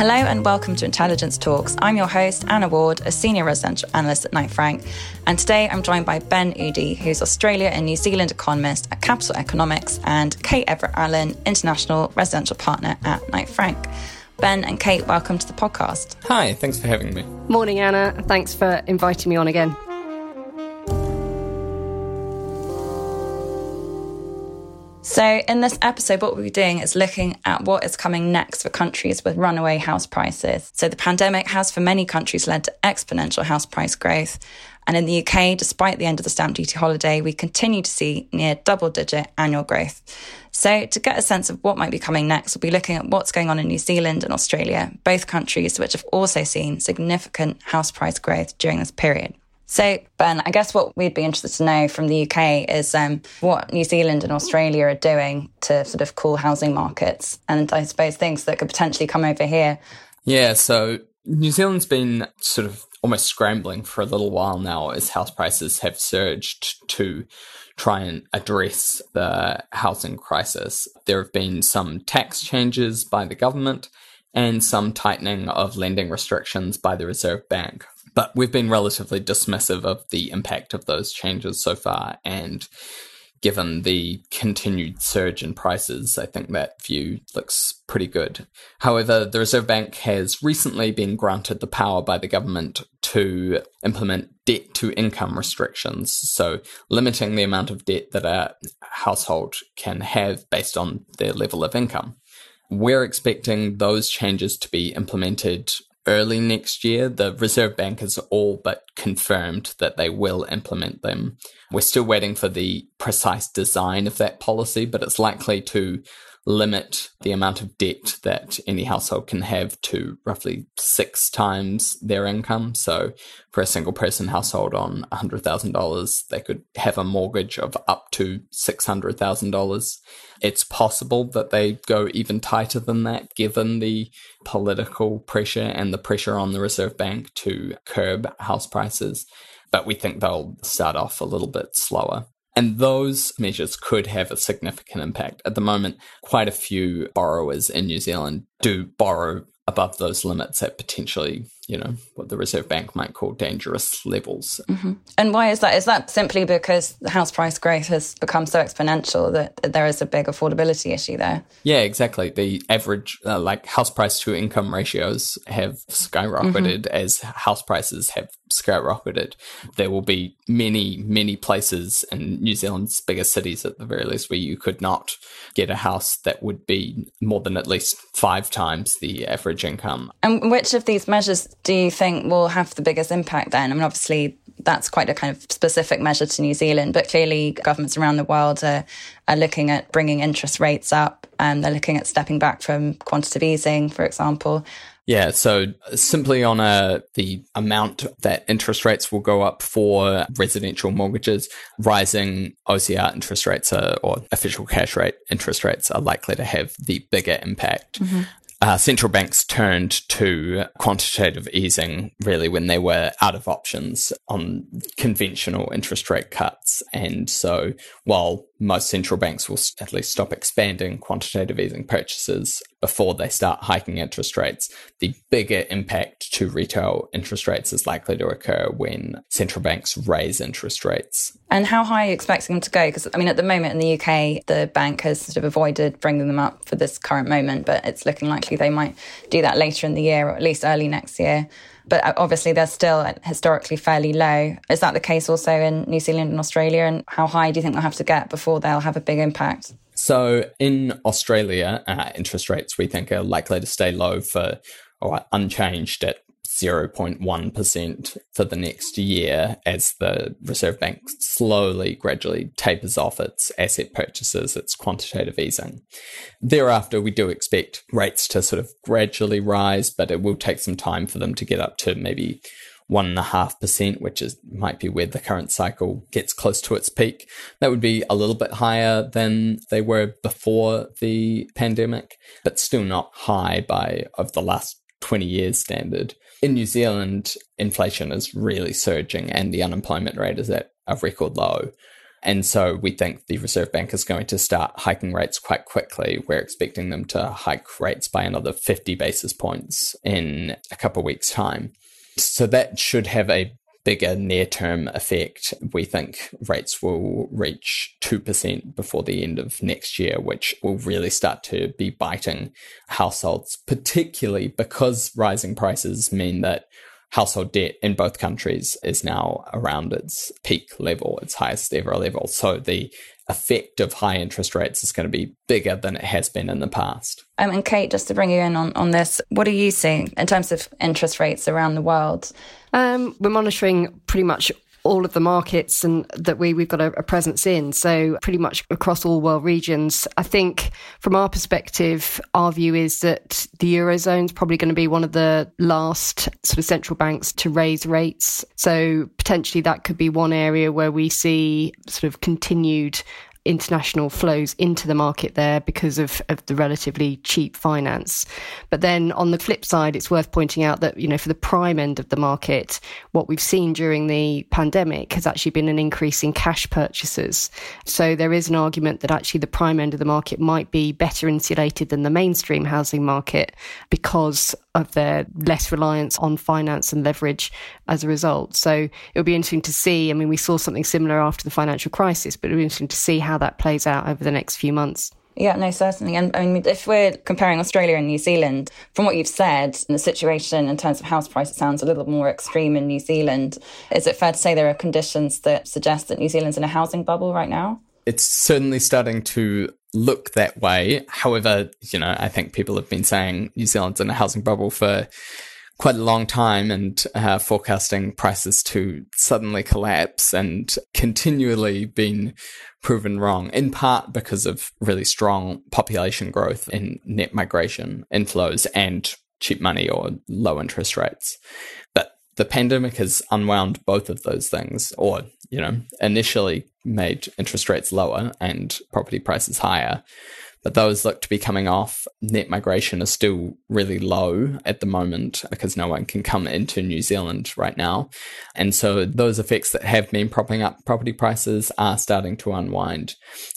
Hello and welcome to Intelligence Talks. I'm your host, Anna Ward, a senior residential analyst at Knight Frank. And today I'm joined by Ben Udy, who's Australia and New Zealand economist at Capital Economics, and Kate Everett Allen, international residential partner at Knight Frank. Ben and Kate, welcome to the podcast. Hi, thanks for having me. Morning, Anna. Thanks for inviting me on again. So, in this episode, what we'll be doing is looking at what is coming next for countries with runaway house prices. So, the pandemic has for many countries led to exponential house price growth. And in the UK, despite the end of the stamp duty holiday, we continue to see near double digit annual growth. So, to get a sense of what might be coming next, we'll be looking at what's going on in New Zealand and Australia, both countries which have also seen significant house price growth during this period. So, Ben, I guess what we'd be interested to know from the UK is um, what New Zealand and Australia are doing to sort of cool housing markets, and I suppose things that could potentially come over here. Yeah, so New Zealand's been sort of almost scrambling for a little while now as house prices have surged to try and address the housing crisis. There have been some tax changes by the government and some tightening of lending restrictions by the Reserve Bank. But we've been relatively dismissive of the impact of those changes so far. And given the continued surge in prices, I think that view looks pretty good. However, the Reserve Bank has recently been granted the power by the government to implement debt to income restrictions. So, limiting the amount of debt that a household can have based on their level of income. We're expecting those changes to be implemented early next year. The Reserve Bank has all but confirmed that they will implement them. We're still waiting for the precise design of that policy, but it's likely to limit the amount of debt that any household can have to roughly six times their income. So, for a single person household on $100,000, they could have a mortgage of up to $600,000. It's possible that they go even tighter than that, given the political pressure and the pressure on the Reserve Bank to curb house prices. But we think they'll start off a little bit slower. And those measures could have a significant impact. At the moment, quite a few borrowers in New Zealand do borrow above those limits at potentially, you know, what the Reserve Bank might call dangerous levels. Mm-hmm. And why is that? Is that simply because the house price growth has become so exponential that there is a big affordability issue there? Yeah, exactly. The average, uh, like, house price to income ratios have skyrocketed mm-hmm. as house prices have skyrocketed. There will be many, many places in New Zealand's biggest cities, at the very least, where you could not get a house that would be more than at least five times the average income. And which of these measures do you think will have the biggest impact then? I mean, obviously, that's quite a kind of specific measure to New Zealand, but clearly governments around the world are, are looking at bringing interest rates up and they're looking at stepping back from quantitative easing, for example. Yeah, so simply on a the amount that interest rates will go up for residential mortgages, rising OCR interest rates are, or official cash rate interest rates are likely to have the bigger impact. Mm-hmm uh, central banks turned to quantitative easing really when they were out of options on conventional interest rate cuts. And so while most central banks will at least stop expanding quantitative easing purchases before they start hiking interest rates, the bigger impact to retail interest rates is likely to occur when central banks raise interest rates. And how high are you expecting them to go? Because, I mean, at the moment in the UK, the bank has sort of avoided bringing them up for this current moment, but it's looking likely they might do that later in the year or at least early next year but uh, obviously they're still historically fairly low. Is that the case also in New Zealand and Australia? And how high do you think they'll have to get before they'll have a big impact? So in Australia, uh, interest rates we think are likely to stay low for or unchanged at 0.1% for the next year as the Reserve Bank slowly, gradually tapers off its asset purchases, its quantitative easing. Thereafter, we do expect rates to sort of gradually rise, but it will take some time for them to get up to maybe one and a half percent, which is might be where the current cycle gets close to its peak. That would be a little bit higher than they were before the pandemic, but still not high by of the last 20 years standard. In New Zealand, inflation is really surging and the unemployment rate is at a record low. And so we think the Reserve Bank is going to start hiking rates quite quickly. We're expecting them to hike rates by another 50 basis points in a couple of weeks' time. So that should have a bigger near term effect. We think rates will reach 2% before the end of next year, which will really start to be biting households, particularly because rising prices mean that household debt in both countries is now around its peak level, its highest ever level. So the effect of high interest rates is going to be bigger than it has been in the past. Um, and Kate, just to bring you in on, on this, what are you seeing in terms of interest rates around the world? Um, we're monitoring pretty much all of the markets and that we, we've got a, a, presence in. So pretty much across all world regions. I think from our perspective, our view is that the Eurozone is probably going to be one of the last sort of central banks to raise rates. So potentially that could be one area where we see sort of continued international flows into the market there because of, of the relatively cheap finance. But then on the flip side, it's worth pointing out that, you know, for the prime end of the market, what we've seen during the pandemic has actually been an increase in cash purchases. So there is an argument that actually the prime end of the market might be better insulated than the mainstream housing market because of their less reliance on finance and leverage as a result. So it'll be interesting to see. I mean, we saw something similar after the financial crisis, but it'll be interesting to see how that plays out over the next few months. Yeah, no, certainly. And I mean, if we're comparing Australia and New Zealand, from what you've said, the situation in terms of house prices sounds a little more extreme in New Zealand. Is it fair to say there are conditions that suggest that New Zealand's in a housing bubble right now? It's certainly starting to look that way. However, you know, I think people have been saying New Zealand's in a housing bubble for quite a long time and uh, forecasting prices to suddenly collapse and continually been proven wrong, in part because of really strong population growth in net migration inflows and cheap money or low interest rates. But the pandemic has unwound both of those things, or, you know, initially made interest rates lower and property prices higher but those look to be coming off. Net migration is still really low at the moment because no one can come into New Zealand right now. And so those effects that have been propping up property prices are starting to unwind.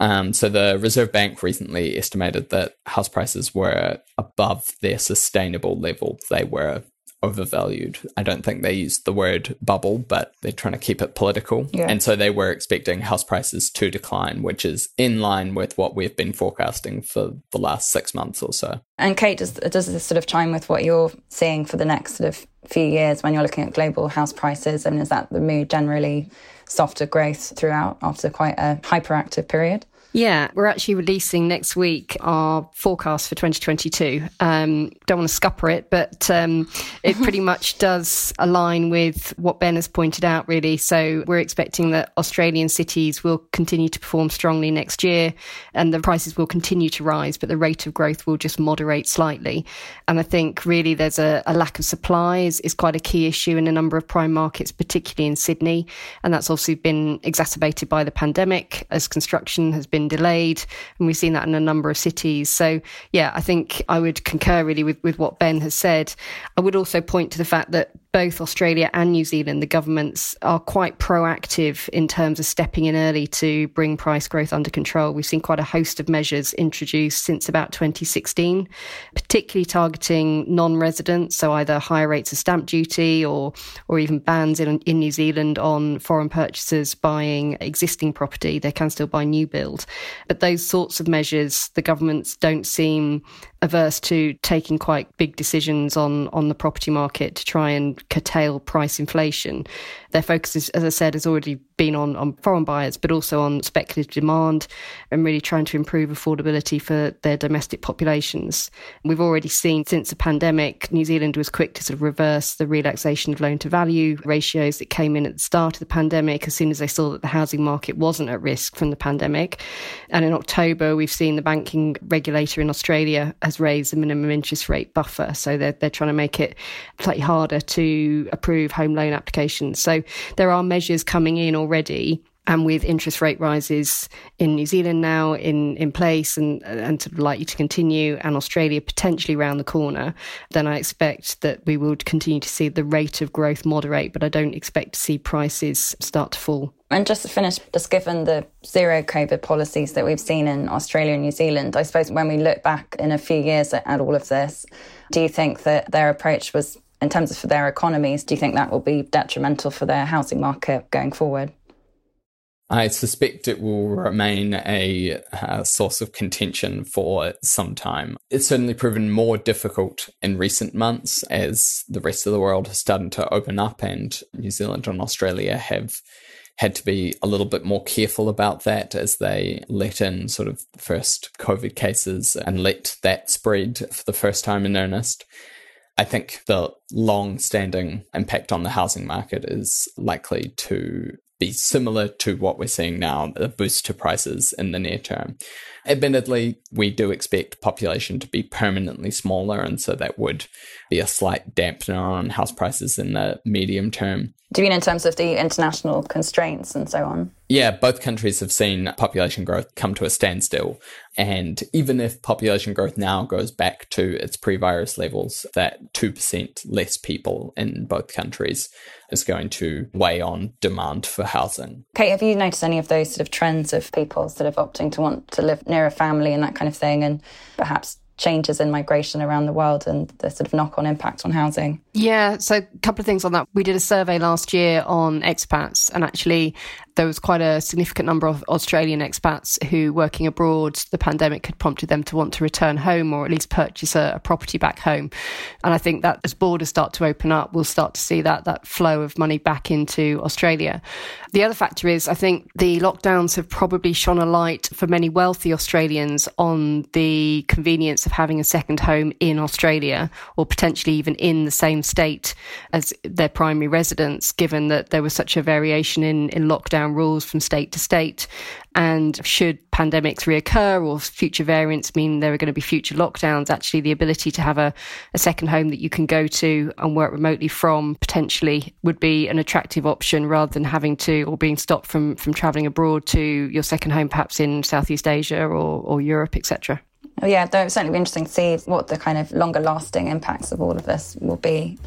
Um, so the Reserve Bank recently estimated that house prices were above their sustainable level. They were overvalued. I don't think they used the word bubble, but they're trying to keep it political. Yeah. And so they were expecting house prices to decline, which is in line with what we've been forecasting for the last six months or so. And Kate, does, does this sort of chime with what you're seeing for the next sort of few years when you're looking at global house prices? And is that the mood generally softer growth throughout after quite a hyperactive period? Yeah, we're actually releasing next week our forecast for 2022. Um, don't want to scupper it, but um, it pretty much does align with what Ben has pointed out, really. So we're expecting that Australian cities will continue to perform strongly next year and the prices will continue to rise, but the rate of growth will just moderate slightly. And I think really there's a, a lack of supply is, is quite a key issue in a number of prime markets, particularly in Sydney. And that's obviously been exacerbated by the pandemic as construction has been delayed. And we've seen that in a number of cities. So, yeah, I think I would concur really with, with what Ben has said. I would also point to the fact that both Australia and New Zealand, the governments are quite proactive in terms of stepping in early to bring price growth under control. We've seen quite a host of measures introduced since about 2016, particularly targeting non-residents, so either higher rates of stamp duty or or even bans in in New Zealand on foreign purchasers buying existing property. They can still buy new build, but those sorts of measures, the governments don't seem averse to taking quite big decisions on on the property market to try and curtail price inflation. Their focus, is, as I said, has already been on, on foreign buyers, but also on speculative demand and really trying to improve affordability for their domestic populations. We've already seen since the pandemic, New Zealand was quick to sort of reverse the relaxation of loan to value ratios that came in at the start of the pandemic as soon as they saw that the housing market wasn't at risk from the pandemic. And in October, we've seen the banking regulator in Australia has raised the minimum interest rate buffer. So they're, they're trying to make it slightly harder to approve home loan applications. So there are measures coming in already and um, with interest rate rises in New Zealand now in, in place and, and sort of likely to continue, and Australia potentially around the corner, then I expect that we will continue to see the rate of growth moderate, but I don't expect to see prices start to fall. And just to finish, just given the zero COVID policies that we've seen in Australia and New Zealand, I suppose when we look back in a few years at, at all of this, do you think that their approach was, in terms of for their economies, do you think that will be detrimental for their housing market going forward? I suspect it will remain a uh, source of contention for some time. It's certainly proven more difficult in recent months as the rest of the world has started to open up, and New Zealand and Australia have had to be a little bit more careful about that as they let in sort of first COVID cases and let that spread for the first time in earnest. I think the long standing impact on the housing market is likely to be similar to what we're seeing now, a boost to prices in the near term. Admittedly, we do expect population to be permanently smaller, and so that would be a slight dampener on house prices in the medium term. Do you mean in terms of the international constraints and so on? Yeah, both countries have seen population growth come to a standstill. And even if population growth now goes back to its pre virus levels, that 2% less people in both countries is going to weigh on demand for housing. Kate, have you noticed any of those sort of trends of people sort of opting to want to live near a family and that kind of thing, and perhaps changes in migration around the world and the sort of knock on impact on housing? Yeah, so a couple of things on that. We did a survey last year on expats, and actually, there was quite a significant number of Australian expats who, working abroad, the pandemic had prompted them to want to return home or at least purchase a, a property back home. And I think that as borders start to open up, we'll start to see that that flow of money back into Australia. The other factor is, I think the lockdowns have probably shone a light for many wealthy Australians on the convenience of having a second home in Australia or potentially even in the same state as their primary residence, given that there was such a variation in, in lockdown rules from state to state. And should pandemics reoccur or future variants mean there are going to be future lockdowns, actually the ability to have a, a second home that you can go to and work remotely from potentially would be an attractive option rather than having to or being stopped from, from traveling abroad to your second home, perhaps in Southeast Asia or, or Europe, etc. Oh, yeah, though it would certainly be interesting to see what the kind of longer lasting impacts of all of this will be.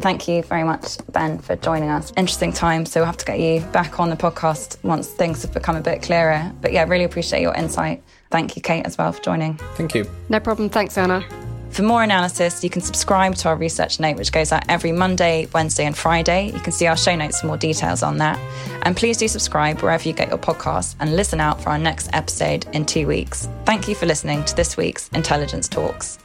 Thank you very much, Ben, for joining us. Interesting time, so we'll have to get you back on the podcast once things have become a bit clearer. But yeah, really appreciate your insight. Thank you, Kate, as well, for joining. Thank you. No problem. Thanks, Anna. For more analysis, you can subscribe to our research note, which goes out every Monday, Wednesday, and Friday. You can see our show notes for more details on that. And please do subscribe wherever you get your podcasts and listen out for our next episode in two weeks. Thank you for listening to this week's Intelligence Talks.